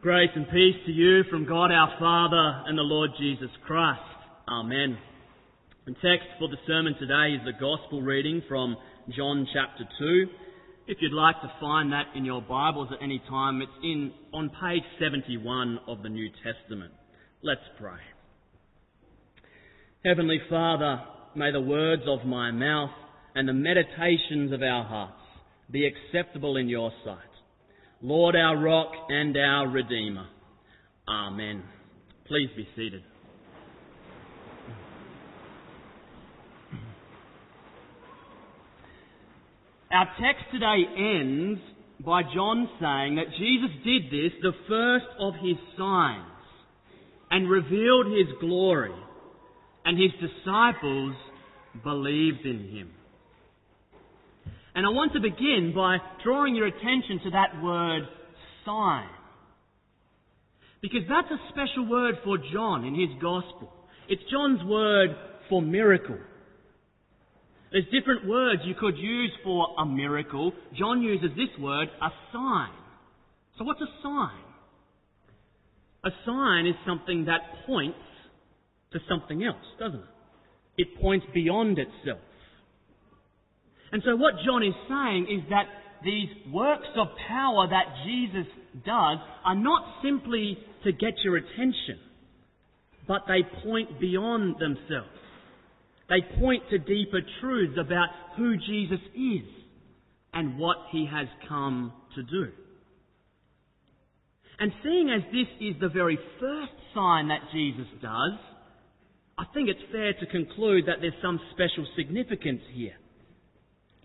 Grace and peace to you from God our Father and the Lord Jesus Christ. Amen. The text for the sermon today is the Gospel reading from John chapter 2. If you'd like to find that in your Bibles at any time, it's in on page 71 of the New Testament. Let's pray. Heavenly Father, may the words of my mouth and the meditations of our hearts be acceptable in your sight. Lord, our rock and our redeemer. Amen. Please be seated. Our text today ends by John saying that Jesus did this, the first of his signs, and revealed his glory, and his disciples believed in him. And I want to begin by drawing your attention to that word sign. Because that's a special word for John in his gospel. It's John's word for miracle. There's different words you could use for a miracle. John uses this word, a sign. So what's a sign? A sign is something that points to something else, doesn't it? It points beyond itself. And so what John is saying is that these works of power that Jesus does are not simply to get your attention, but they point beyond themselves. They point to deeper truths about who Jesus is and what he has come to do. And seeing as this is the very first sign that Jesus does, I think it's fair to conclude that there's some special significance here.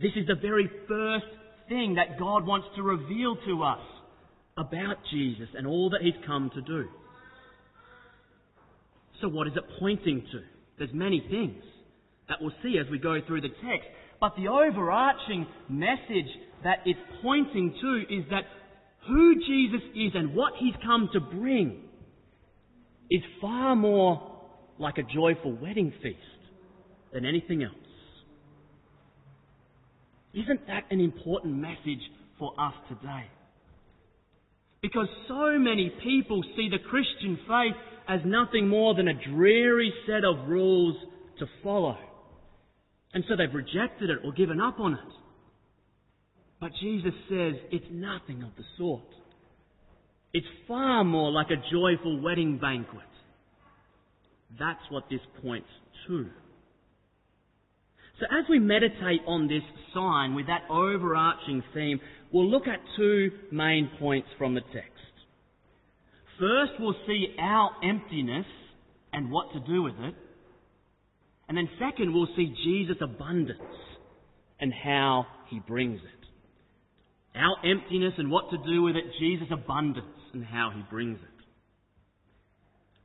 This is the very first thing that God wants to reveal to us about Jesus and all that He's come to do. So what is it pointing to? There's many things that we'll see as we go through the text. But the overarching message that it's pointing to is that who Jesus is and what He's come to bring is far more like a joyful wedding feast than anything else. Isn't that an important message for us today? Because so many people see the Christian faith as nothing more than a dreary set of rules to follow. And so they've rejected it or given up on it. But Jesus says it's nothing of the sort. It's far more like a joyful wedding banquet. That's what this points to. So as we meditate on this sign with that overarching theme, we'll look at two main points from the text. First, we'll see our emptiness and what to do with it. And then second, we'll see Jesus' abundance and how he brings it. Our emptiness and what to do with it, Jesus' abundance and how he brings it.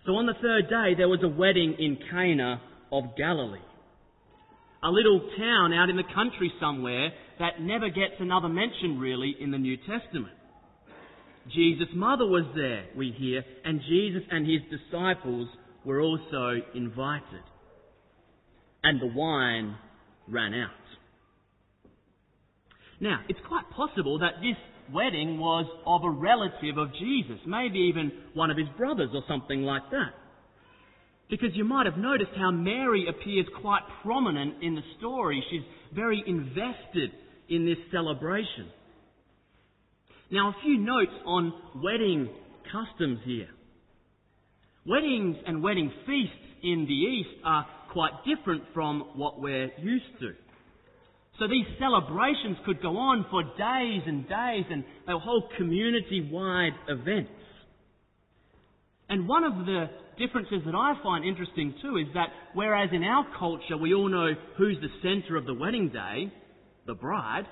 So on the third day, there was a wedding in Cana of Galilee a little town out in the country somewhere that never gets another mention really in the New Testament. Jesus' mother was there, we hear, and Jesus and his disciples were also invited. And the wine ran out. Now, it's quite possible that this wedding was of a relative of Jesus, maybe even one of his brothers or something like that. Because you might have noticed how Mary appears quite prominent in the story. She's very invested in this celebration. Now, a few notes on wedding customs here. Weddings and wedding feasts in the East are quite different from what we're used to. So these celebrations could go on for days and days and they were whole community-wide events. And one of the differences that I find interesting too is that whereas in our culture we all know who's the centre of the wedding day, the bride,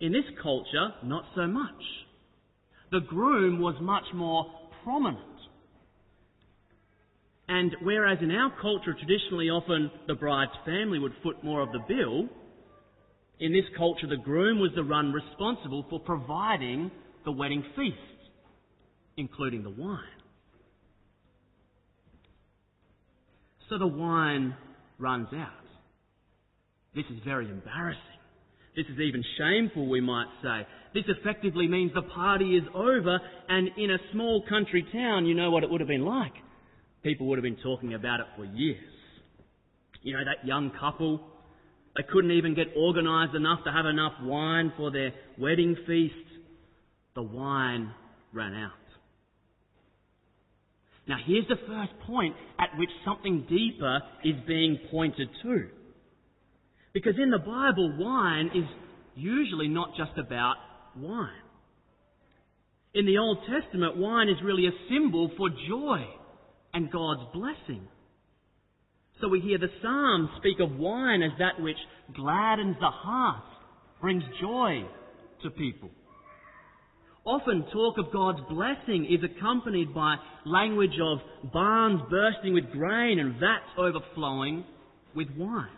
in this culture, not so much. The groom was much more prominent. And whereas in our culture, traditionally often the bride's family would foot more of the bill, in this culture the groom was the one responsible for providing the wedding feast, including the wine. So the wine runs out. This is very embarrassing. This is even shameful, we might say. This effectively means the party is over, and in a small country town, you know what it would have been like. People would have been talking about it for years. You know, that young couple, they couldn't even get organised enough to have enough wine for their wedding feast. The wine ran out. Now, here's the first point at which something deeper is being pointed to. Because in the Bible, wine is usually not just about wine. In the Old Testament, wine is really a symbol for joy and God's blessing. So we hear the Psalms speak of wine as that which gladdens the heart, brings joy to people. Often talk of God's blessing is accompanied by language of barns bursting with grain and vats overflowing with wine.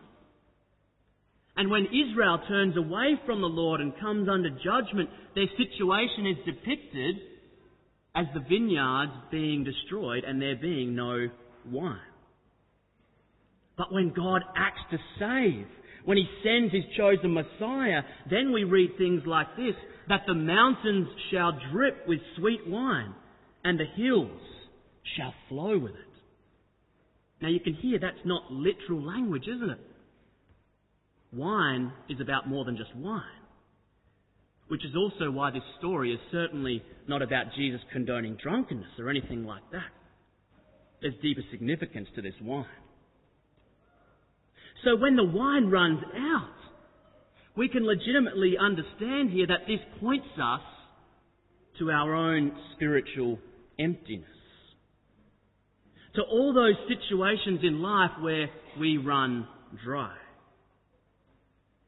And when Israel turns away from the Lord and comes under judgment, their situation is depicted as the vineyards being destroyed and there being no wine. But when God acts to save, when He sends His chosen Messiah, then we read things like this that the mountains shall drip with sweet wine, and the hills shall flow with it. Now you can hear that's not literal language, isn't it? Wine is about more than just wine. Which is also why this story is certainly not about Jesus condoning drunkenness or anything like that. There's deeper significance to this wine. So when the wine runs out, we can legitimately understand here that this points us to our own spiritual emptiness. To all those situations in life where we run dry.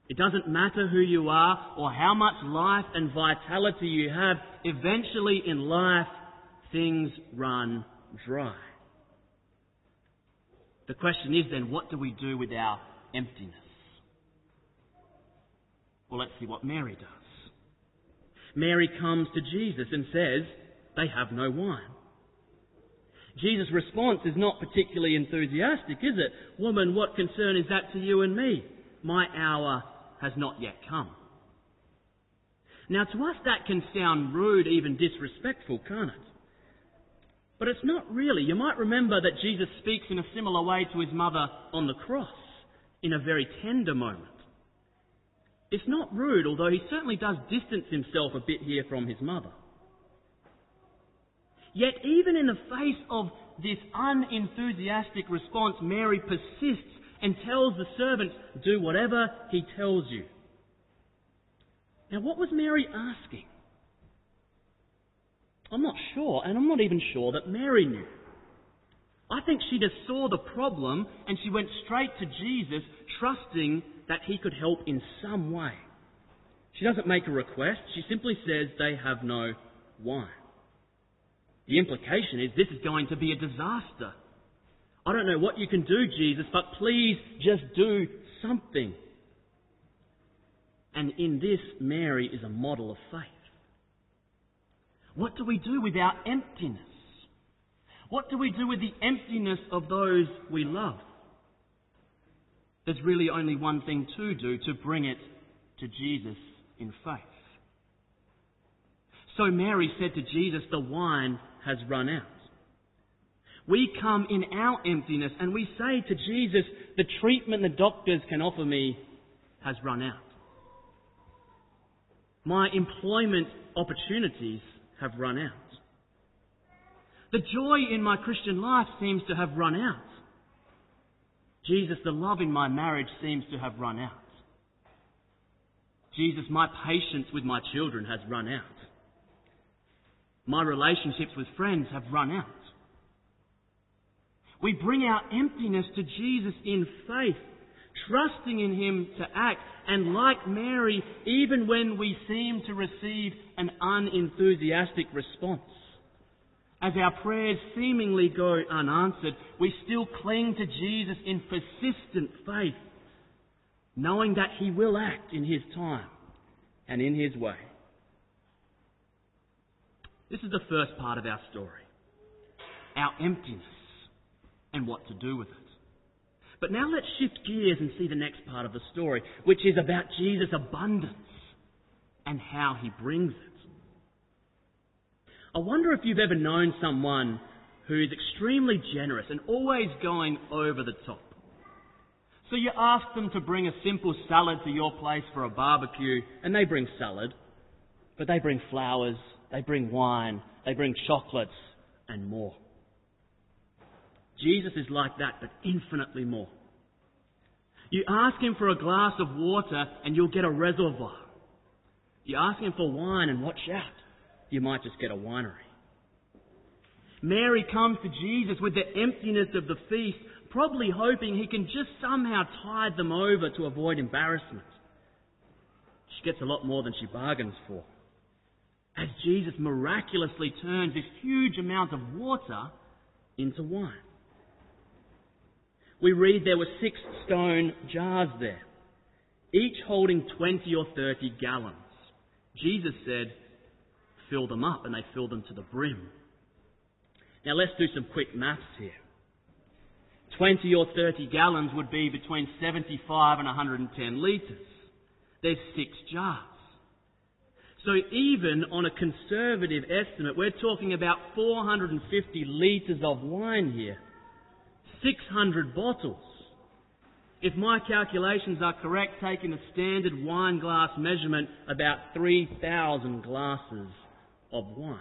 It doesn't matter who you are or how much life and vitality you have, eventually in life things run dry. The question is then, what do we do with our emptiness? Well, let's see what Mary does. Mary comes to Jesus and says, They have no wine. Jesus' response is not particularly enthusiastic, is it? Woman, what concern is that to you and me? My hour has not yet come. Now, to us, that can sound rude, even disrespectful, can't it? But it's not really. You might remember that Jesus speaks in a similar way to his mother on the cross, in a very tender moment. It's not rude, although he certainly does distance himself a bit here from his mother. Yet, even in the face of this unenthusiastic response, Mary persists and tells the servants, Do whatever he tells you. Now, what was Mary asking? I'm not sure, and I'm not even sure that Mary knew. I think she just saw the problem and she went straight to Jesus, trusting that he could help in some way. She doesn't make a request, she simply says they have no wine. The implication is this is going to be a disaster. I don't know what you can do, Jesus, but please just do something. And in this, Mary is a model of faith. What do we do with our emptiness? What do we do with the emptiness of those we love? There's really only one thing to do to bring it to Jesus in faith. So Mary said to Jesus, The wine has run out. We come in our emptiness and we say to Jesus, the treatment the doctors can offer me has run out. My employment opportunities have run out. The joy in my Christian life seems to have run out. Jesus, the love in my marriage seems to have run out. Jesus, my patience with my children has run out. My relationships with friends have run out. We bring our emptiness to Jesus in faith, trusting in Him to act, and like Mary, even when we seem to receive an unenthusiastic response. As our prayers seemingly go unanswered, we still cling to Jesus in persistent faith, knowing that He will act in His time and in His way. This is the first part of our story our emptiness and what to do with it. But now let's shift gears and see the next part of the story, which is about Jesus' abundance. and how he brings it. I wonder if you've ever known someone who is extremely generous and always going over the top. So you ask them to bring a simple salad to your place for a barbecue, and they bring salad, but they bring flowers, they bring wine, they bring chocolates, and more. Jesus is like that, but infinitely more. You ask him for a glass of water, and you'll get a reservoir. You ask him for wine, and watch out, you might just get a winery. Mary comes to Jesus with the emptiness of the feast, probably hoping he can just somehow tide them over to avoid embarrassment. She gets a lot more than she bargains for. As Jesus miraculously turns this huge amount of water into wine. We read there were six stone jars there, each holding 20 or 30 gallons. Jesus said, fill them up, and they fill them to the brim. Now let's do some quick maths here. 20 or 30 gallons would be between 75 and 110 litres. There's six jars. So even on a conservative estimate, we're talking about 450 litres of wine here. 600 bottles. If my calculations are correct, taking a standard wine glass measurement, about 3,000 glasses of wine.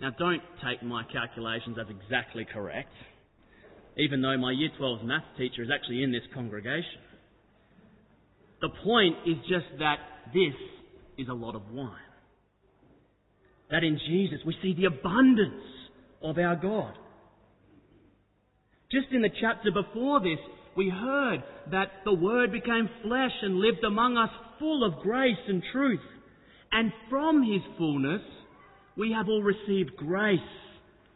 Now, don't take my calculations as exactly correct, even though my Year 12 math teacher is actually in this congregation. The point is just that this is a lot of wine. That in Jesus we see the abundance of our God. Just in the chapter before this, we heard that the Word became flesh and lived among us full of grace and truth. And from His fullness, we have all received grace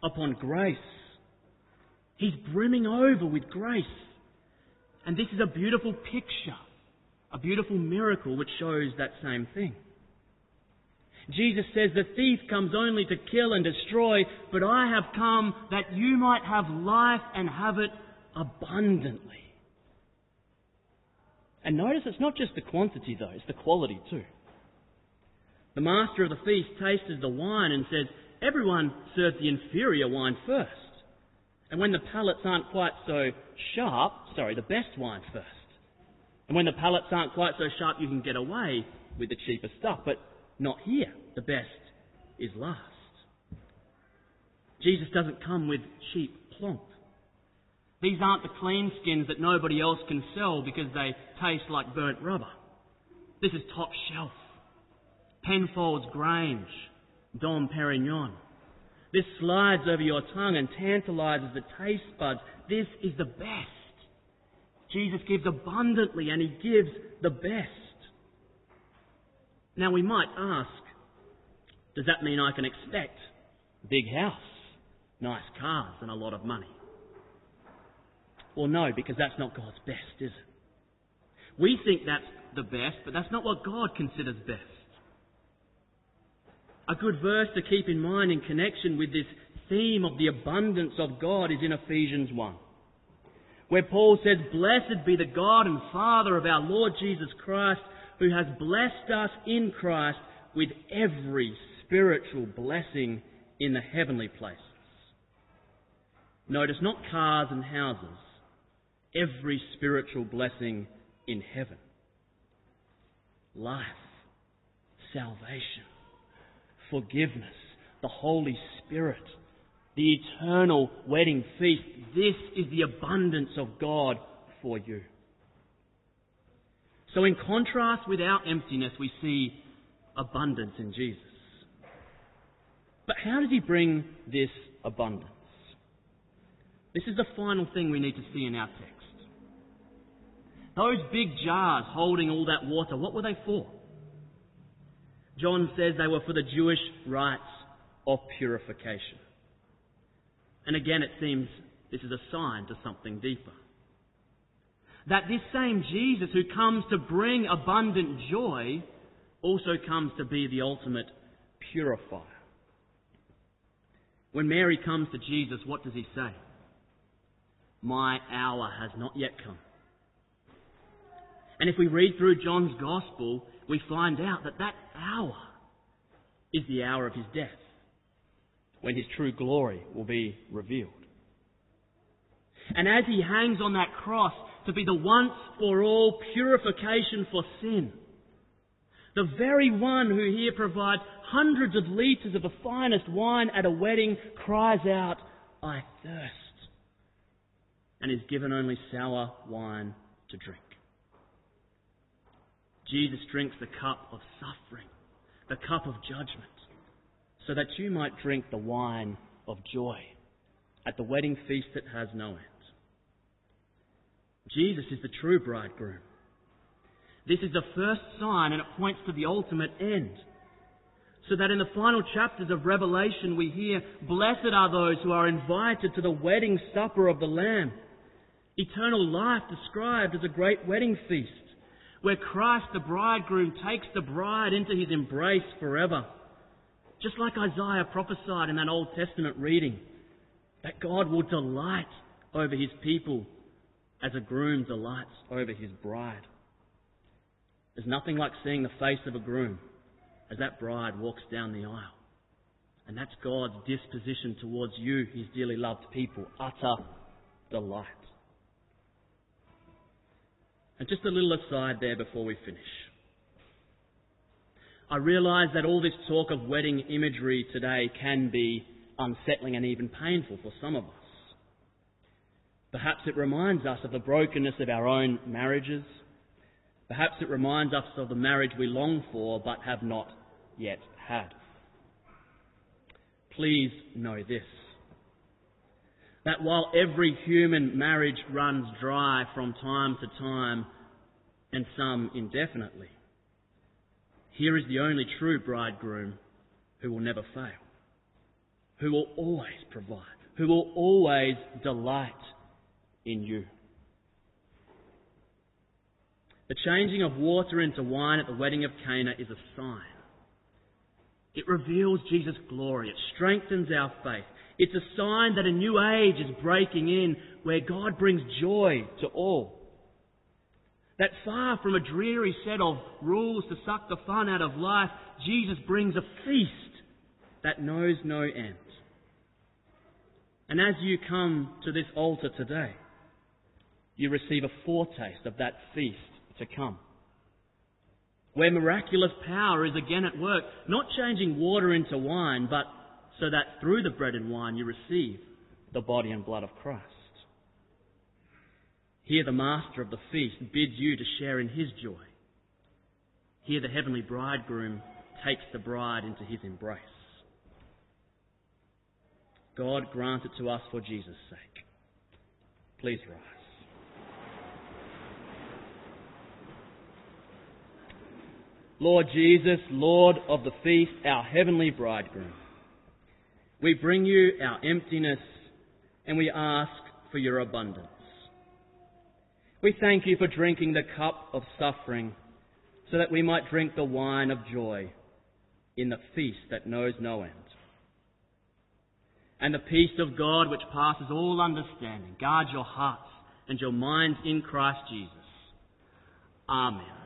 upon grace. He's brimming over with grace. And this is a beautiful picture, a beautiful miracle which shows that same thing. Jesus says, The thief comes only to kill and destroy, but I have come that you might have life and have it abundantly. And notice it's not just the quantity though, it's the quality too. The master of the feast tasted the wine and says, Everyone serves the inferior wine first. And when the palates aren't quite so sharp, sorry, the best wine first. And when the palates aren't quite so sharp, you can get away with the cheaper stuff. But not here. The best is last. Jesus doesn't come with cheap plonk. These aren't the clean skins that nobody else can sell because they taste like burnt rubber. This is top shelf. Penfolds Grange, Dom Perignon. This slides over your tongue and tantalizes the taste buds. This is the best. Jesus gives abundantly and he gives the best. Now we might ask, does that mean I can expect a big house, nice cars and a lot of money? Well no, because that's not God's best, is it? We think that's the best, but that's not what God considers best. A good verse to keep in mind in connection with this theme of the abundance of God is in Ephesians 1, where Paul says, Blessed be the God and Father of our Lord Jesus Christ, who has blessed us in Christ with every spiritual blessing in the heavenly places. Notice not cars and houses, every spiritual blessing in heaven. Life, salvation, forgiveness, the Holy Spirit, the eternal wedding feast. This is the abundance of God for you. So, in contrast with our emptiness, we see abundance in Jesus. But how does he bring this abundance? This is the final thing we need to see in our text. Those big jars holding all that water, what were they for? John says they were for the Jewish rites of purification. And again, it seems this is a sign to something deeper that this same Jesus who comes to bring abundant joy also comes to be the ultimate purifier. When Mary comes to Jesus, what does he say? My hour has not yet come. And if we read through John's Gospel, we find out that that hour is the hour of his death, when his true glory will be revealed. And as he hangs on that cross to be the once for all purification for sin, the very one who here provides hundreds of litres of the finest wine at a wedding cries out, I thirst, and is given only sour wine to drink. Jesus drinks the cup of suffering, the cup of judgment, so that you might drink the wine of joy at the wedding feast that has no end. Jesus is the true bridegroom. This is the first sign and it points to the ultimate end. So that in the final chapters of Revelation we hear, Blessed are those who are invited to the wedding supper of the Lamb. Eternal life described as a great wedding feast, where Christ the bridegroom takes the bride into his embrace forever. Just like Isaiah prophesied in that Old Testament reading, that God will delight over his people as a groom delights over his bride. There's nothing like seeing the face of a groom as that bride walks down the aisle. And that's God's disposition towards you, his dearly loved people. Utter delight. And just a little aside there before we finish. I realise that all this talk of wedding imagery today can be unsettling and even painful for some of us. Perhaps it reminds us of the brokenness of our own marriages. Perhaps it reminds us of the marriage we long for but have not yet had. Please know this that while every human marriage runs dry from time to time and some indefinitely, here is the only true bridegroom who will never fail, who will always provide, who will always delight in you. The changing of water into wine at the wedding of Cana is a sign. It reveals Jesus' glory. It strengthens our faith. It's a sign that a new age is breaking in where God brings joy to all. That far from a dreary set of rules to suck the fun out of life, Jesus brings a feast that knows no end. And as you come to this altar today, you receive a foretaste of that feast to come. Where miraculous power is again at work, not changing water into wine, but so that through the bread and wine you receive the body and blood of Christ. Here the master of the feast bids you to share in his joy. Here the heavenly bridegroom takes the bride into his embrace. God grant it to us for Jesus' sake. Please rise. Lord Jesus, Lord of the feast, our heavenly bridegroom. We bring you our emptiness and we ask for your abundance. We thank you for drinking the cup of suffering so that we might drink the wine of joy in the feast that knows no end. And the peace of God which passes all understanding, guard your hearts and your minds in Christ Jesus. Amen.